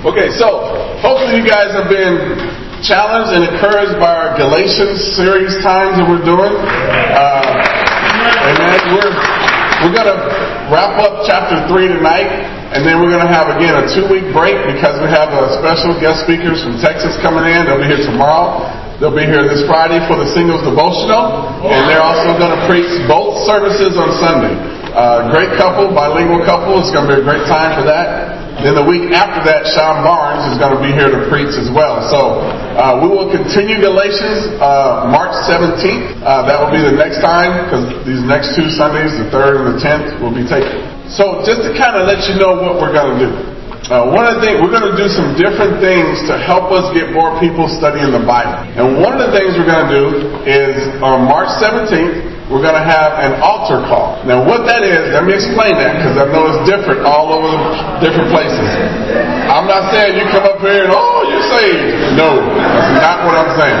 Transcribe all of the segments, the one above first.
Okay, so hopefully you guys have been challenged and encouraged by our Galatians series times that we're doing. Uh, amen. We're we're gonna wrap up chapter three tonight, and then we're gonna have again a two week break because we have a special guest speakers from Texas coming in. They'll be here tomorrow. They'll be here this Friday for the singles devotional, and they're also going to preach both services on Sunday. Uh, great couple, bilingual couple. It's going to be a great time for that. Then the week after that, Sean Barnes is going to be here to preach as well. So uh, we will continue Galatians uh, March 17th. Uh, that will be the next time because these next two Sundays, the 3rd and the 10th, will be taken. So just to kind of let you know what we're going to do. Uh, one of the things, we're going to do some different things to help us get more people studying the Bible. And one of the things we're going to do is on March 17th, we're going to have an altar call. Now, what that is, let me explain that because I know it's different all over different places. I'm not saying you come up here and, oh, you're saved. No, that's not what I'm saying.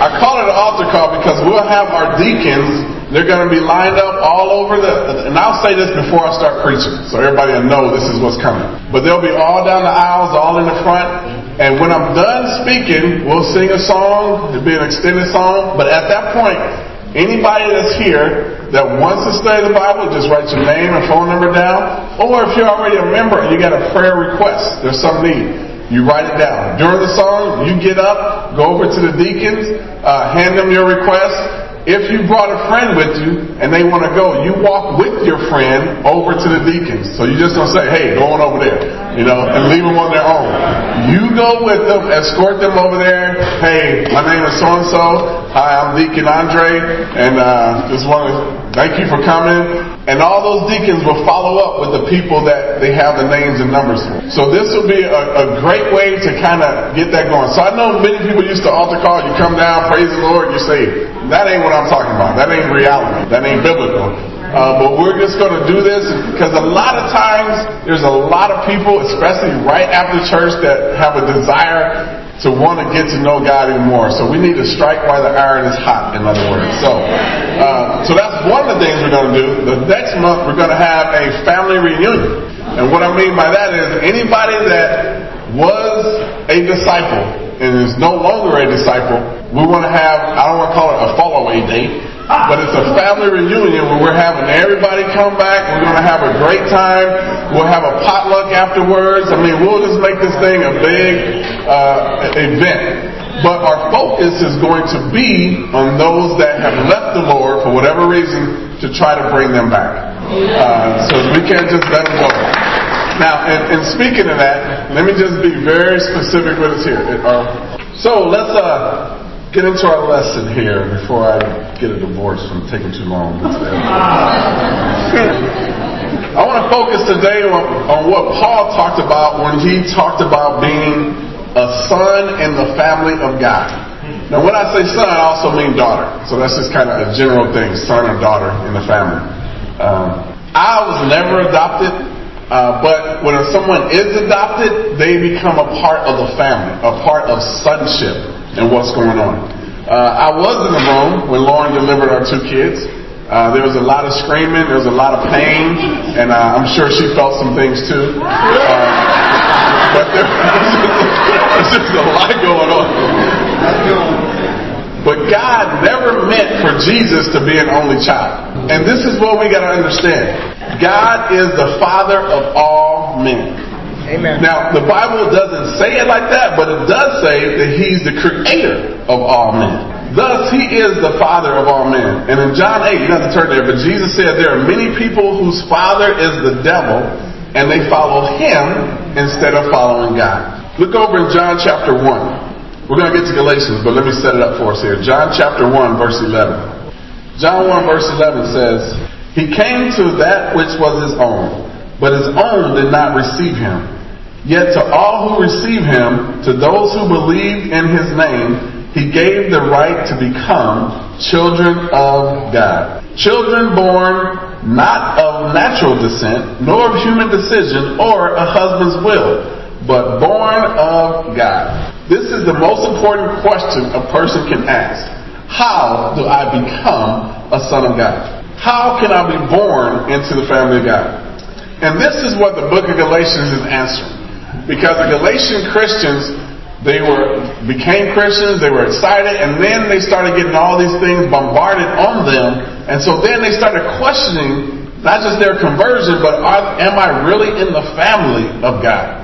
I call it an altar call because we'll have our deacons, they're going to be lined up all over the, and I'll say this before I start preaching so everybody will know this is what's coming. But they'll be all down the aisles, all in the front, and when I'm done speaking, we'll sing a song, it'll be an extended song, but at that point, Anybody that's here that wants to study the Bible, just write your name and phone number down. Or if you're already a member and you got a prayer request, there's some need. You write it down. During the song, you get up, go over to the deacons, uh, hand them your request, if you brought a friend with you and they want to go, you walk with your friend over to the deacons. So you just don't say, hey, go on over there, you know, and leave them on their own. You go with them, escort them over there. Hey, my name is so and so. Hi, I'm Deacon Andre, and uh, just want to thank you for coming. And all those deacons will follow up with the people that they have the names and numbers for. So this will be a, a great way to kind of get that going. So I know many people used to altar call. You come down, praise the Lord, you say, that ain't what I'm talking about. That ain't reality. That ain't biblical. Uh, but we're just going to do this because a lot of times there's a lot of people, especially right after church, that have a desire to want to get to know God even more. So we need to strike while the iron is hot, in other words. So, uh, so that's one of the things we're going to do. The next month we're going to have a family reunion. And what I mean by that is anybody that was a disciple and is no longer a disciple, we want to have, I don't want to call it a follow away date, but it's a family reunion where we're having everybody come back. We're going to have a great time. We'll have a potluck afterwards. I mean, we'll just make this thing a big uh, event. But our focus is going to be on those that have left the Lord for whatever reason to try to bring them back. Uh, so we can't just let them go. Now, and, speaking of that, let me just be very specific with us here. Uh, so let's uh, get into our lesson here before I get a divorce from taking too long. I want to focus today on, on what Paul talked about when he talked about being a son in the family of God. Now, when I say son, I also mean daughter. So that's just kind of a general thing, son or daughter in the family. Um, I was never adopted, uh, but when someone is adopted, they become a part of the family, a part of sonship and what's going on. Uh, I was in the room when Lauren delivered our two kids. Uh, there was a lot of screaming, there was a lot of pain, and uh, I'm sure she felt some things too. Uh, but there was just a lot going on. But God never meant for Jesus to be an only child. And this is what we got to understand God is the Father of all men. Amen. Now, the Bible doesn't say it like that, but it does say that He's the creator of all men. Thus, He is the Father of all men. And in John 8, you have to turn there, but Jesus said there are many people whose father is the devil, and they follow him instead of following God. Look over in John chapter 1. We're going to get to Galatians, but let me set it up for us here. John chapter 1, verse 11. John 1, verse 11 says, He came to that which was His own, but His own did not receive Him. Yet to all who receive him, to those who believe in his name, he gave the right to become children of God. Children born not of natural descent, nor of human decision or a husband's will, but born of God. This is the most important question a person can ask. How do I become a son of God? How can I be born into the family of God? And this is what the book of Galatians is answering. because the Galatian Christians, they were became Christians, they were excited, and then they started getting all these things bombarded on them, and so then they started questioning not just their conversion, but are, am I really in the family of God?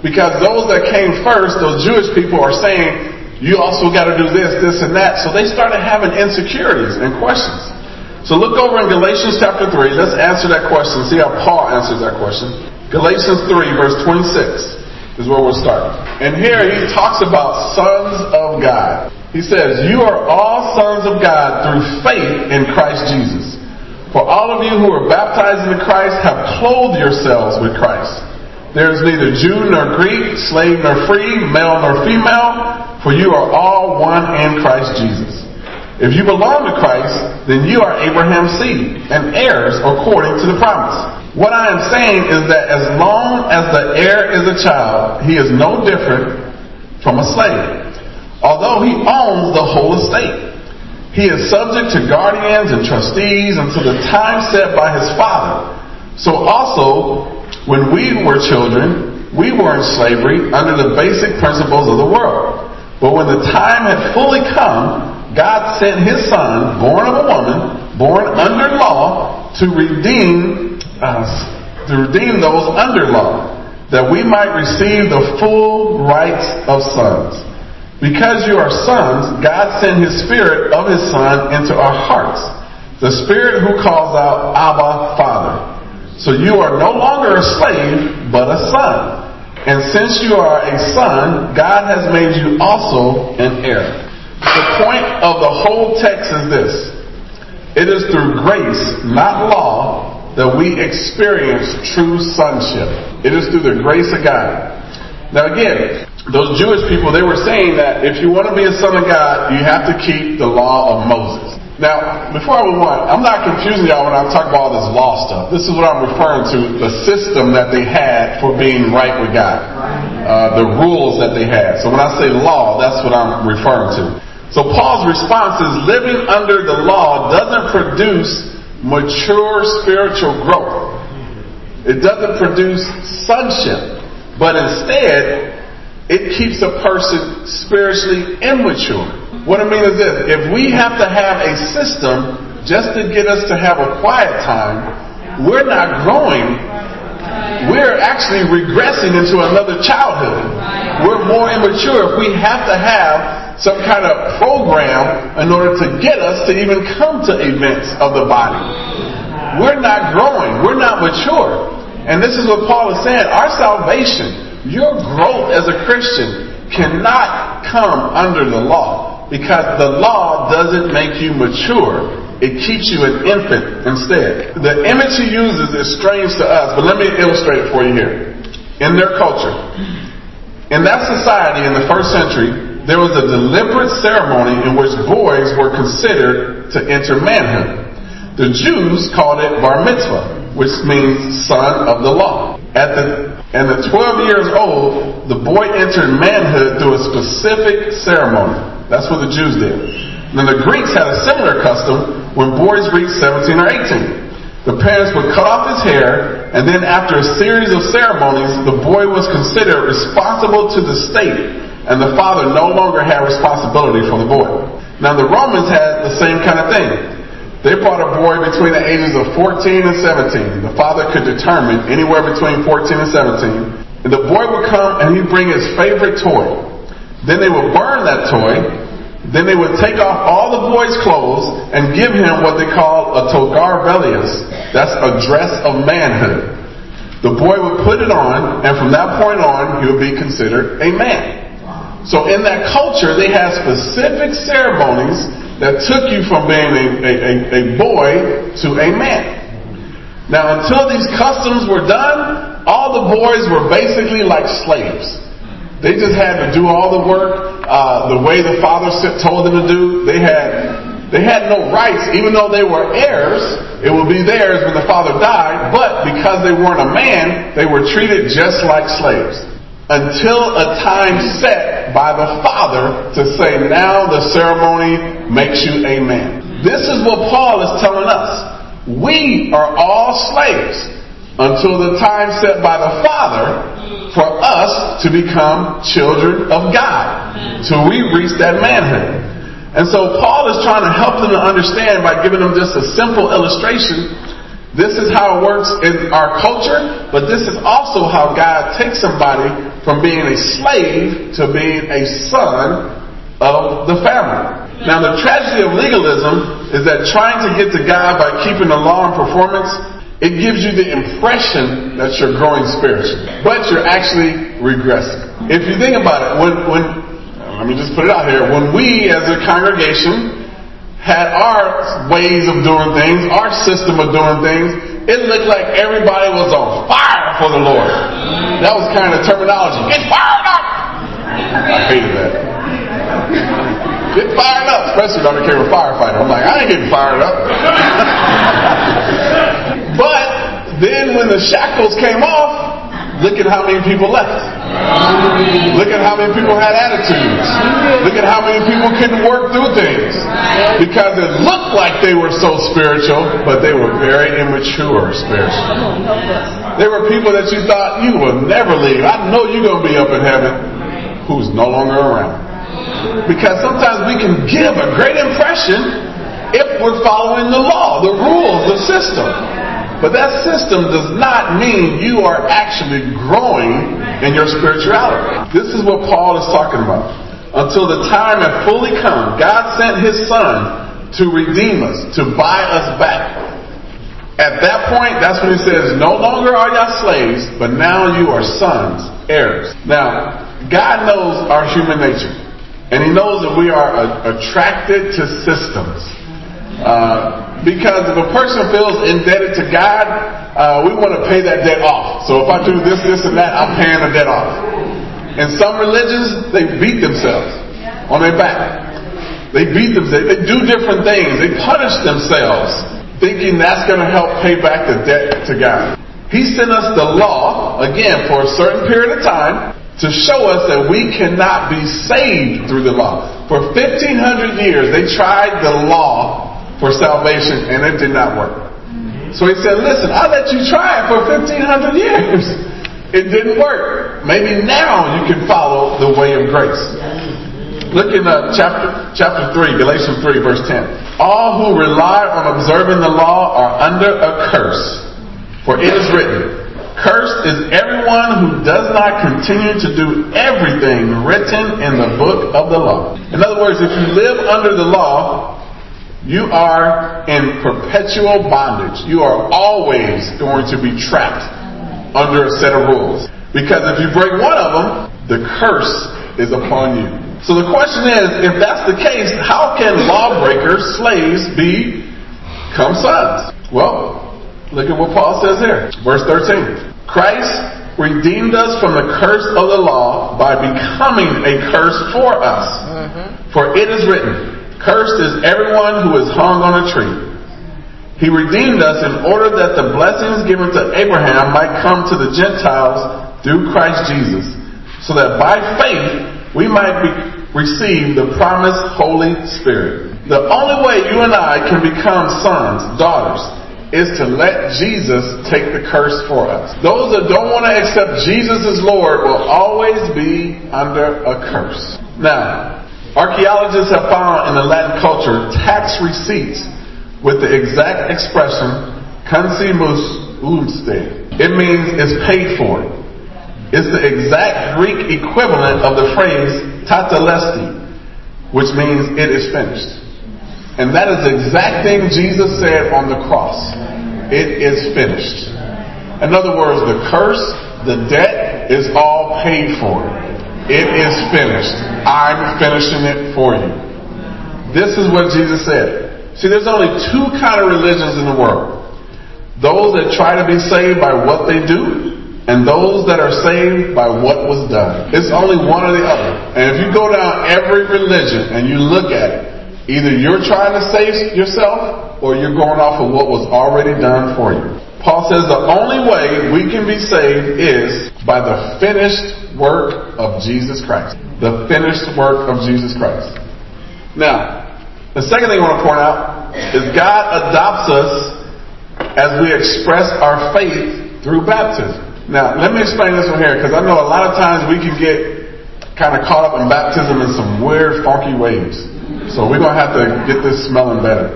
Because those that came first, those Jewish people, are saying, you also got to do this, this, and that. So they started having insecurities and questions. So look over in Galatians chapter 3. Let's answer that question. See how Paul answers that question. Galatians 3, verse 26 is where we'll start. And here he talks about sons of God. He says, You are all sons of God through faith in Christ Jesus. For all of you who are baptized into Christ have clothed yourselves with Christ. There is neither Jew nor Greek, slave nor free, male nor female, for you are all one in Christ Jesus. If you belong to Christ, then you are Abraham's seed and heirs according to the promise. What I am saying is that as long as the heir is a child, he is no different from a slave, although he owns the whole estate. He is subject to guardians and trustees until the time set by his father. So also, when we were children, we were in slavery under the basic principles of the world. But when the time had fully come, God sent his son, born of a woman, born under law, to redeem us to redeem those under law, that we might receive the full rights of sons. Because you are sons, God sent His Spirit of His Son into our hearts, the Spirit who calls out, Abba, Father. So you are no longer a slave, but a son. And since you are a son, God has made you also an heir. The point of the whole text is this. It is through grace, not law, that we experience true sonship. It is through the grace of God. Now again, those Jewish people, they were saying that if you want to be a son of God, you have to keep the law of Moses. Now, before I move on, I'm not confusing y'all when I talk about all this law stuff. This is what I'm referring to, the system that they had for being right with God. Uh, the rules that they had. So when I say law, that's what I'm referring to. So Paul's response is living under the law doesn't produce mature spiritual growth. It doesn't produce sonship, but instead, it keeps a person spiritually immature. What I mean is this if we have to have a system just to get us to have a quiet time, we're not growing. We're actually regressing into another childhood. We're more immature if we have to have some kind of program in order to get us to even come to events of the body. We're not growing. We're not mature. And this is what Paul is saying. Our salvation, your growth as a Christian cannot come under the law because the law doesn't make you mature. It keeps you an infant instead. The image he uses is strange to us, but let me illustrate it for you here. In their culture, in that society in the first century, there was a deliberate ceremony in which boys were considered to enter manhood. The Jews called it bar mitzvah, which means son of the law. At the and at 12 years old, the boy entered manhood through a specific ceremony. That's what the Jews did. Then the Greeks had a similar custom when boys reached 17 or 18. The parents would cut off his hair, and then after a series of ceremonies, the boy was considered responsible to the state and the father no longer had responsibility for the boy. Now the Romans had the same kind of thing. They brought a boy between the ages of 14 and 17. The father could determine anywhere between 14 and 17. And the boy would come and he'd bring his favorite toy. Then they would burn that toy. Then they would take off all the boy's clothes and give him what they call a toga virilis. That's a dress of manhood. The boy would put it on, and from that point on, he would be considered a man. So in that culture, they had specific ceremonies that took you from being a, a, a, boy to a man. Now, until these customs were done, all the boys were basically like slaves. They just had to do all the work uh, the way the father told them to do. They had they had no rights, even though they were heirs. It would be theirs when the father died, but because they weren't a man, they were treated just like slaves until a time set by the Father to say, now the ceremony makes you a man. This is what Paul is telling us. We are all slaves until the time set by the Father for us to become children of God till we reach that manhood. And so Paul is trying to help them to understand by giving them just a simple illustration. This is how it works in our culture, but this is also how God takes somebody from being a slave to being a son of the family. Now the tragedy of legalism is that trying to get to God by keeping the law and performance it gives you the impression that you're growing spiritually, but you're actually regressing. If you think about it, when, when, let me just put it out here, when we as a congregation had our ways of doing things, our system of doing things, it looked like everybody was on fire for the Lord. That was kind of terminology. Get fired up! I hated that. Get fired up, especially when I became a firefighter. I'm like, I ain't getting fired up. But then when the shackles came off, look at how many people left. Look at how many people had attitudes. Look at how many people couldn't work through things. Because it looked like they were so spiritual, but they were very immature spiritually. There were people that you thought you would never leave. I know you're going to be up in heaven. Who's no longer around. Because sometimes we can give a great impression if we're following the law, the rules, the system. But that system does not mean you are actually growing in your spirituality. This is what Paul is talking about. Until the time had fully come, God sent his son to redeem us, to buy us back. At that point, that's when he says, No longer are y'all slaves, but now you are sons, heirs. Now, God knows our human nature, and he knows that we are attracted to systems. Uh, because if a person feels indebted to God, uh, we want to pay that debt off. So if I do this, this, and that, I'm paying the debt off. In some religions, they beat themselves on their back. They beat themselves. They do different things. They punish themselves, thinking that's going to help pay back the debt to God. He sent us the law, again, for a certain period of time, to show us that we cannot be saved through the law. For 1500 years, they tried the law for salvation, and it did not work. So he said, Listen, I let you try it for 1,500 years. It didn't work. Maybe now you can follow the way of grace. Look in uh, chapter, chapter 3, Galatians 3, verse 10. All who rely on observing the law are under a curse, for it is written, Cursed is everyone who does not continue to do everything written in the book of the law. In other words, if you live under the law, you are in perpetual bondage. You are always going to be trapped under a set of rules. Because if you break one of them, the curse is upon you. So the question is, if that's the case, how can lawbreakers, slaves, become sons? Well, look at what Paul says here. Verse 13. Christ redeemed us from the curse of the law by becoming a curse for us. Mm-hmm. For it is written, Cursed is everyone who is hung on a tree. He redeemed us in order that the blessings given to Abraham might come to the Gentiles through Christ Jesus, so that by faith we might receive the promised Holy Spirit. The only way you and I can become sons, daughters, is to let Jesus take the curse for us. Those that don't want to accept Jesus as Lord will always be under a curse. Now, Archaeologists have found in the Latin culture tax receipts with the exact expression consumus umste. It means it's paid for. It's the exact Greek equivalent of the phrase tetelestai, which means it is finished. And that is the exact thing Jesus said on the cross. It is finished. In other words, the curse, the debt is all paid for. It is finished. I'm finishing it for you. This is what Jesus said. See, there's only two kind of religions in the world. Those that try to be saved by what they do, and those that are saved by what was done. It's only one or the other. And if you go down every religion and you look at it, either you're trying to save yourself or you're going off of what was already done for you. Paul says the only way we can be saved is by the finished work of Jesus Christ. The finished work of Jesus Christ. Now, the second thing I want to point out is God adopts us as we express our faith through baptism. Now, let me explain this one here, because I know a lot of times we can get kind of caught up in baptism in some weird, funky ways. So we're going to have to get this smelling better.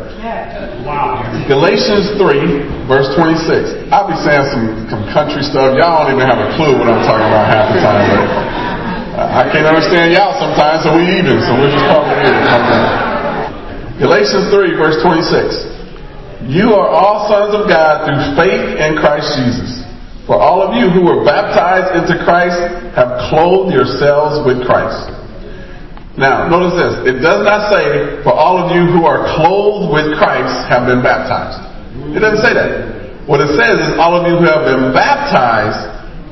Wow. Galatians 3, verse 26. I'll be saying some, some country stuff. Y'all don't even have a clue what I'm talking about half the time. But I can't understand y'all sometimes, so we even. So we're just talking here. Galatians 3, verse 26. You are all sons of God through faith in Christ Jesus. For all of you who were baptized into Christ have clothed yourselves with Christ. Now, notice this. It does not say, for all of you who are clothed with Christ have been baptized. It doesn't say that. What it says is all of you who have been baptized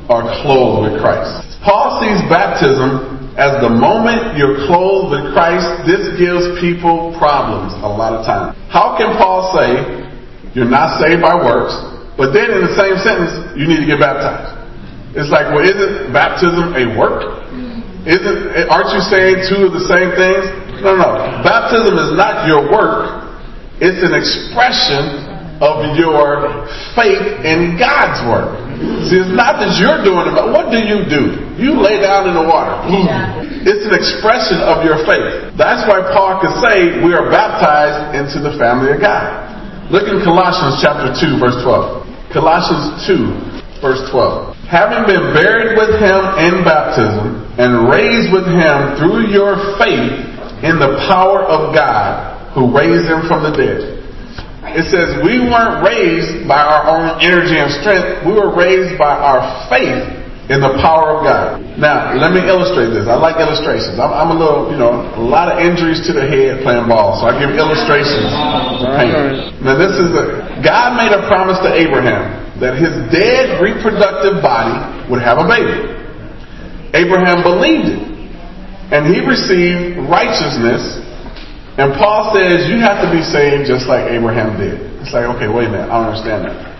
are clothed with Christ. Paul sees baptism as the moment you're clothed with Christ. This gives people problems a lot of times. How can Paul say you're not saved by works, but then in the same sentence, you need to get baptized. It's like, well, isn't baptism a work? Isn't, aren't you saying two of the same things? No, no. Baptism is not your work. It's an expression of your faith in God's work. See, it's not that you're doing it, but what do you do? You lay down in the water. It's an expression of your faith. That's why Paul could say we are baptized into the family of God. Look in Colossians chapter 2, verse 12. Colossians 2, verse 12. Having been buried with him in baptism and raised with him through your faith in the power of God who raised him from the dead. It says we weren't raised by our own energy and strength. We were raised by our faith in the power of God. Now, let me illustrate this. I like illustrations. I'm, I'm, a little, you know, a lot of injuries to the head playing ball, so I give illustrations. Now, this is a, God made a promise to Abraham that his dead reproductive body would have a baby. Abraham believed it, and he received righteousness. And Paul says you have to be saved just like Abraham did. It's like, okay, wait a minute, I don't understand that.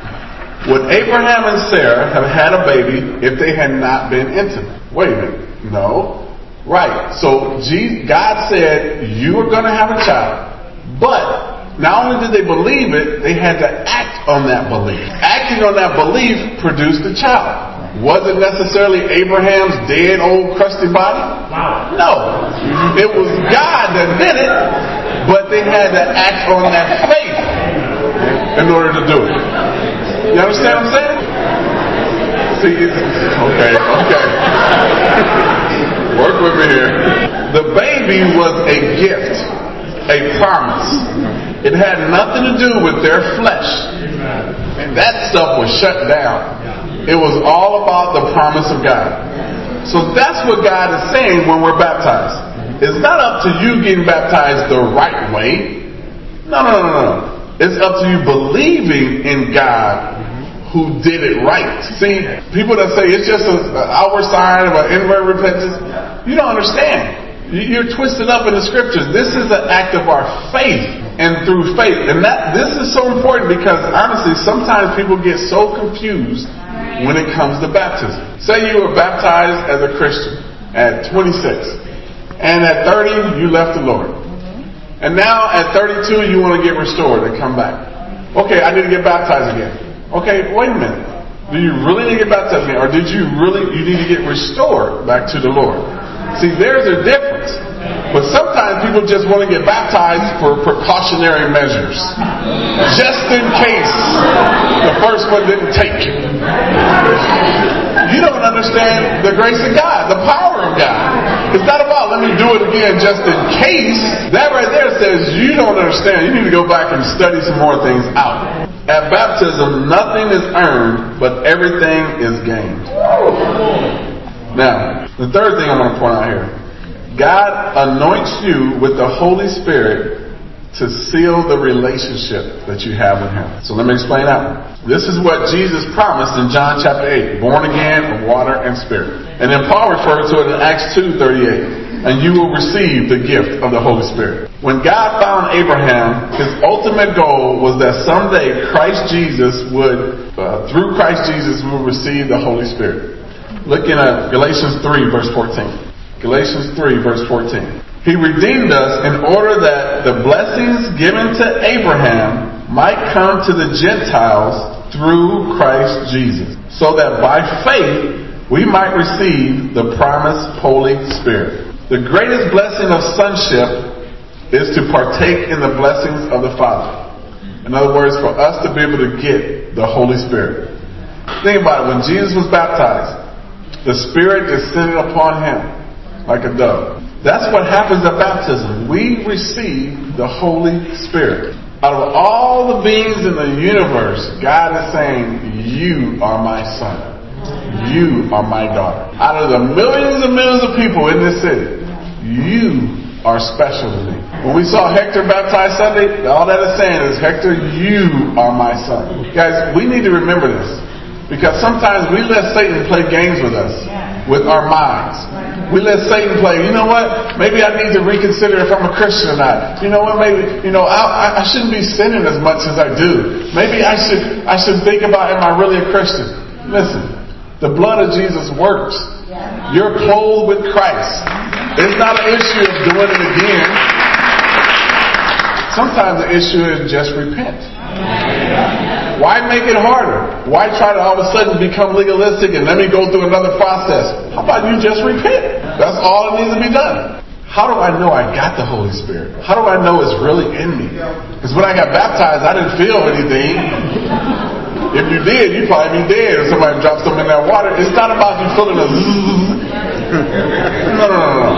Would Abraham and Sarah have had a baby if they had not been intimate? Wait a minute. No. Right. So God said, you are going to have a child. But not only did they believe it, they had to act on that belief. Acting on that belief produced a child. Was it necessarily Abraham's dead old crusty body? No. It was God that did it, but they had to act on that faith in order to do it. You understand what I'm saying? See, okay, okay. Work with me here. The baby was a gift, a promise. It had nothing to do with their flesh. And that stuff was shut down. It was all about the promise of God. So that's what God is saying when we're baptized. It's not up to you getting baptized the right way. No, no, no, no. It's up to you believing in God who did it right. See, people that say it's just an outward sign of an inward repentance, you don't understand. You're twisted up in the scriptures. This is an act of our faith and through faith. And that this is so important because honestly, sometimes people get so confused when it comes to baptism. Say you were baptized as a Christian at 26, and at 30 you left the Lord. And now at 32 you want to get restored and come back. Okay, I need to get baptized again. Okay, wait a minute. Do you really need to get baptized again? Or did you really, you need to get restored back to the Lord? See, there's a difference. But sometimes people just want to get baptized for precautionary measures. Just in case the first one didn't take. You You don't understand the grace of God, the power of God. It's not about let me do it again just in case. That right there says you don't understand. You need to go back and study some more things out. At baptism, nothing is earned, but everything is gained. Now, the third thing I want to point out here God anoints you with the Holy Spirit to seal the relationship that you have with Him. So let me explain that. This is what Jesus promised in John chapter 8 born again of water and spirit. And then Paul referred to it in Acts 2 38 and you will receive the gift of the Holy Spirit. When God found Abraham, his ultimate goal was that someday Christ Jesus would, uh, through Christ Jesus, would receive the Holy Spirit. Looking at uh, Galatians 3, verse 14. Galatians 3, verse 14. He redeemed us in order that the blessings given to Abraham might come to the Gentiles through Christ Jesus, so that by faith we might receive the promised Holy Spirit. The greatest blessing of sonship is to partake in the blessings of the Father. In other words, for us to be able to get the Holy Spirit. Think about it. When Jesus was baptized, the Spirit descended upon him like a dove. That's what happens at baptism. We receive the Holy Spirit. Out of all the beings in the universe, God is saying, You are my son. You are my daughter. Out of the millions and millions of people in this city, you are special to me. When we saw Hector baptized Sunday, all that is saying is, Hector, you are my son. Guys, we need to remember this. Because sometimes we let Satan play games with us, with our minds. We let Satan play, you know what? Maybe I need to reconsider if I'm a Christian or not. You know what? Maybe, you know, I, I shouldn't be sinning as much as I do. Maybe I should, I should think about, am I really a Christian? Listen, the blood of Jesus works. You're clothed with Christ. It's not an issue of doing it again. Sometimes the issue is just repent. Why make it harder? Why try to all of a sudden become legalistic and let me go through another process? How about you just repent? That's all that needs to be done. How do I know I got the Holy Spirit? How do I know it's really in me? Because when I got baptized, I didn't feel anything. If you did, you'd probably be dead if somebody dropped something in that water. It's not about you feeling a no, no, no, no.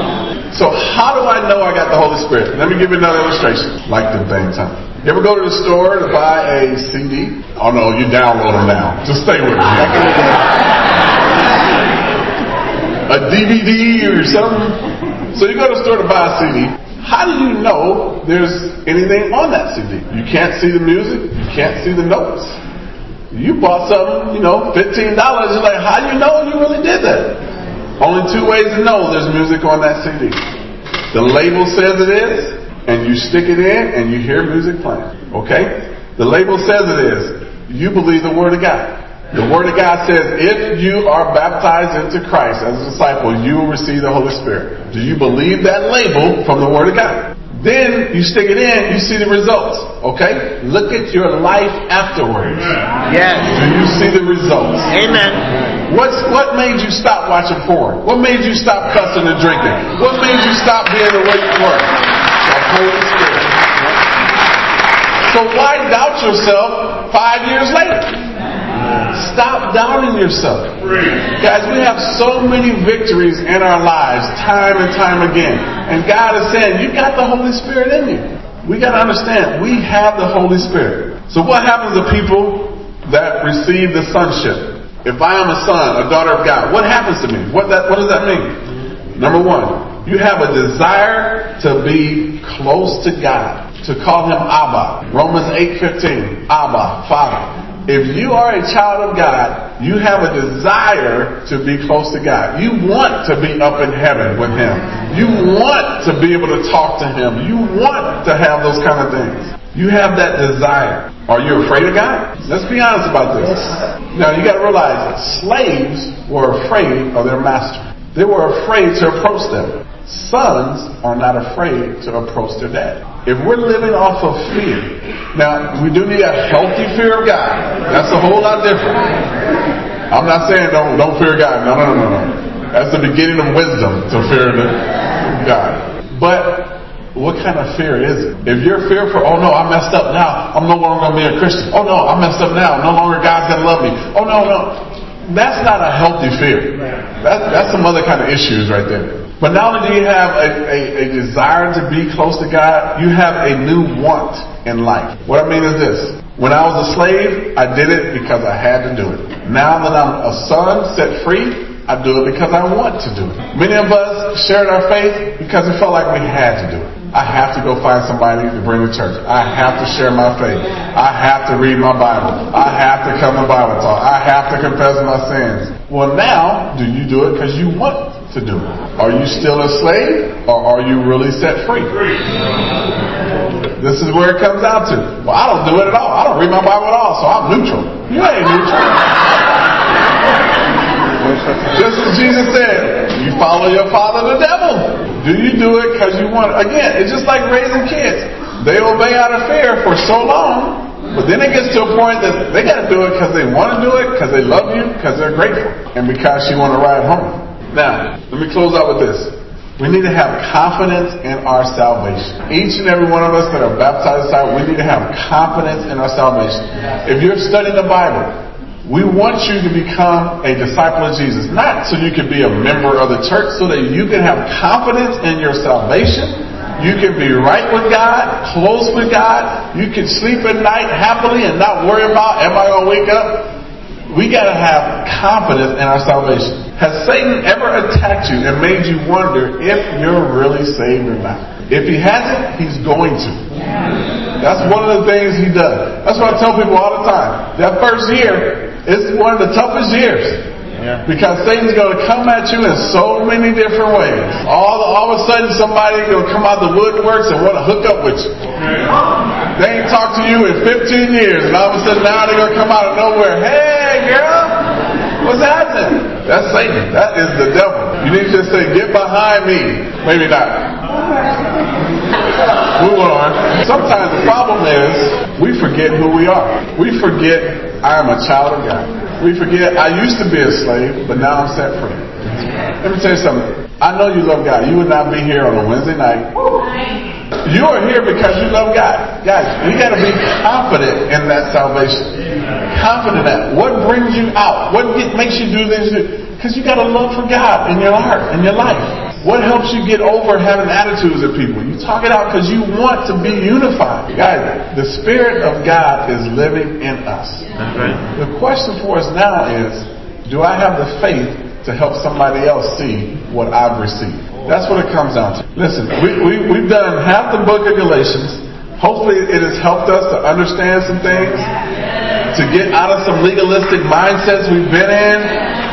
So how do I know I got the Holy Spirit? Let me give you another illustration. Like the thing time. You ever go to the store to buy a CD? Oh no, you download them now. Just stay with me. a DVD or something. So you go to the store to buy a CD. How do you know there's anything on that CD? You can't see the music. You can't see the notes. You bought something, you know, $15. You're like, how do you know you really did that? Only two ways to know there's music on that CD. The label says it is, and you stick it in and you hear music playing. Okay? The label says it is. You believe the Word of God. The Word of God says, if you are baptized into Christ as a disciple, you will receive the Holy Spirit. Do you believe that label from the Word of God? Then you stick it in, you see the results. Okay? Look at your life afterwards. Yes. Do you see the results? Amen. What's what made you stop watching porn? What made you stop cussing and drinking? What made you stop being the way you were? Holy Spirit. So why doubt yourself five years later? Stop doubting yourself. Guys, we have so many victories in our lives time and time again. And God is saying, you got the Holy Spirit in you. We got to understand, we have the Holy Spirit. So what happens to people that receive the sonship? If I am a son, a daughter of God, what happens to me? What, that, what does that mean? Number one, you have a desire to be close to God, to call him Abba. Romans 8:15, Abba, Father. If you are a child of God, you have a desire to be close to God. You want to be up in heaven with Him. You want to be able to talk to Him. You want to have those kind of things. You have that desire. Are you afraid of God? Let's be honest about this. Now you got to realize that slaves were afraid of their master. They were afraid to approach them. Sons are not afraid to approach their dad. If we're living off of fear, now we do need a healthy fear of God. That's a whole lot different. I'm not saying don't don't fear God. No, no, no, no, no. That's the beginning of wisdom to fear God. But what kind of fear is it? If you're fearful, oh no, I messed up now. I'm no longer gonna be a Christian. Oh no, I messed up now. No longer God's gonna love me. Oh no, no. That's not a healthy fear. That, that's some other kind of issues right there. But not only do you have a, a, a, desire to be close to God, you have a new want in life. What I mean is this. When I was a slave, I did it because I had to do it. Now that I'm a son set free, I do it because I want to do it. Many of us shared our faith because it felt like we had to do it. I have to go find somebody to bring to church. I have to share my faith. I have to read my Bible. I have to come to Bible talk. I have to confess my sins. Well, now, do you do it because you want to do. Are you still a slave or are you really set free? This is where it comes down to. Well, I don't do it at all. I don't read my Bible at all, so I'm neutral. You ain't neutral. Just as Jesus said, you follow your father the devil. Do you do it because you want? Again, it's just like raising kids. They obey out of fear for so long But then it gets to a point that they got to do it because they want to do it, because they love you, because they're grateful, and because you want to ride home. Now, let me close out with this. We need to have confidence in our salvation. Each and every one of us that are baptized we need to have confidence in our salvation. If you're studying the Bible, we want you to become a disciple of Jesus, not so you can be a member of the church, so that you can have confidence in your salvation. You can be right with God, close with God. You can sleep at night happily and not worry about, am I going to wake up? We got to have confidence in our salvation. Has Satan ever attacked you and made you wonder if you're really saved or not? If he hasn't, he's going to. That's one of the things he does. That's what I tell people all the time. That first year is one of the toughest years. Because Satan's going to come at you in so many different ways. All, all of a sudden, somebody going to come out of the woodworks and want to hook up with you. They ain't talked to you in 15 years, and all of a sudden now they're going to come out of nowhere. Hey, girl, What's happening? That's Satan. That is the devil. You need to just say, get behind me. Maybe not. Move on. Sometimes the problem is we forget who we are. We forget I am a child of God. We forget I used to be a slave, but now I'm set free. Let me tell you something. I know you love God. You would not be here on a Wednesday night you are here because you love God. Guys, we got to be confident in that salvation. Confident in that. What brings you out? What makes you do this? Because you got a love for God in your heart, in your life. What helps you get over having attitudes of people? You talk it out because you want to be unified. Guys, the Spirit of God is living in us. The question for us now is, do I have the faith to help somebody else see what I've received? That's what it comes down to. Listen, we, we, we've done half the book of Galatians. Hopefully it has helped us to understand some things, to get out of some legalistic mindsets we've been in.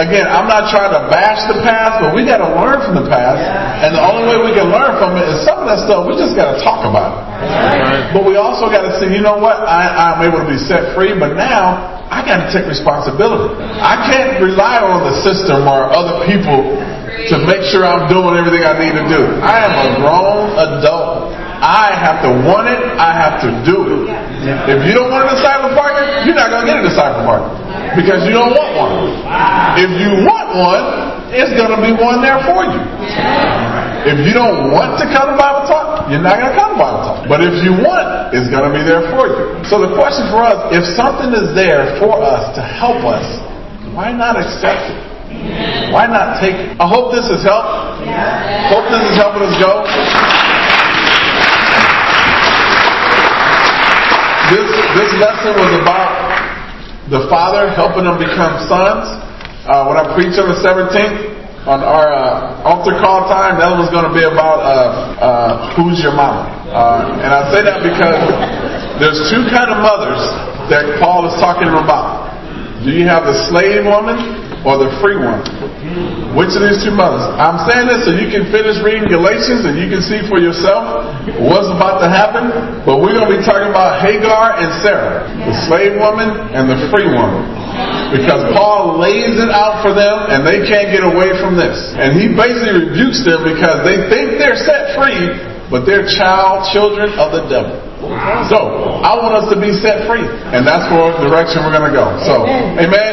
Again, I'm not trying to bash the past, but we got to learn from the past. And the only way we can learn from it is some of that stuff we just got to talk about it. But we also got to say, you know what? I, I'm able to be set free, but now I got to take responsibility. I can't rely on the system or other people to make sure I'm doing everything I need to do. I am a grown adult. I have to want it. I have to do it. If you don't want a disciple partner, you're not going to get a disciple partner because you don't want one. If you want one, it's going to be one there for you. If you don't want to come to Bible talk, you're not going to come to Bible talk. But if you want, it's going to be there for you. So the question for us, if something is there for us to help us, why not accept it? Why not take it? I hope this has helped. Hope this is helping us go. This this lesson was about the father helping them become sons. Uh, when I preached on the 17th on our uh, altar call time, that was going to be about uh, uh, who's your mama. Uh, and I say that because there's two kind of mothers that Paul is talking about. Do you have the slave woman or the free one? Which of these two mothers? I'm saying this so you can finish reading Galatians and you can see for yourself what's about to happen. But we're going to be talking about Hagar and Sarah, the slave woman and the free woman. Because Paul lays it out for them and they can't get away from this. And he basically rebukes them because they think they're set free, but they're child children of the devil. So I want us to be set free. And that's the direction we're going to go. So, amen.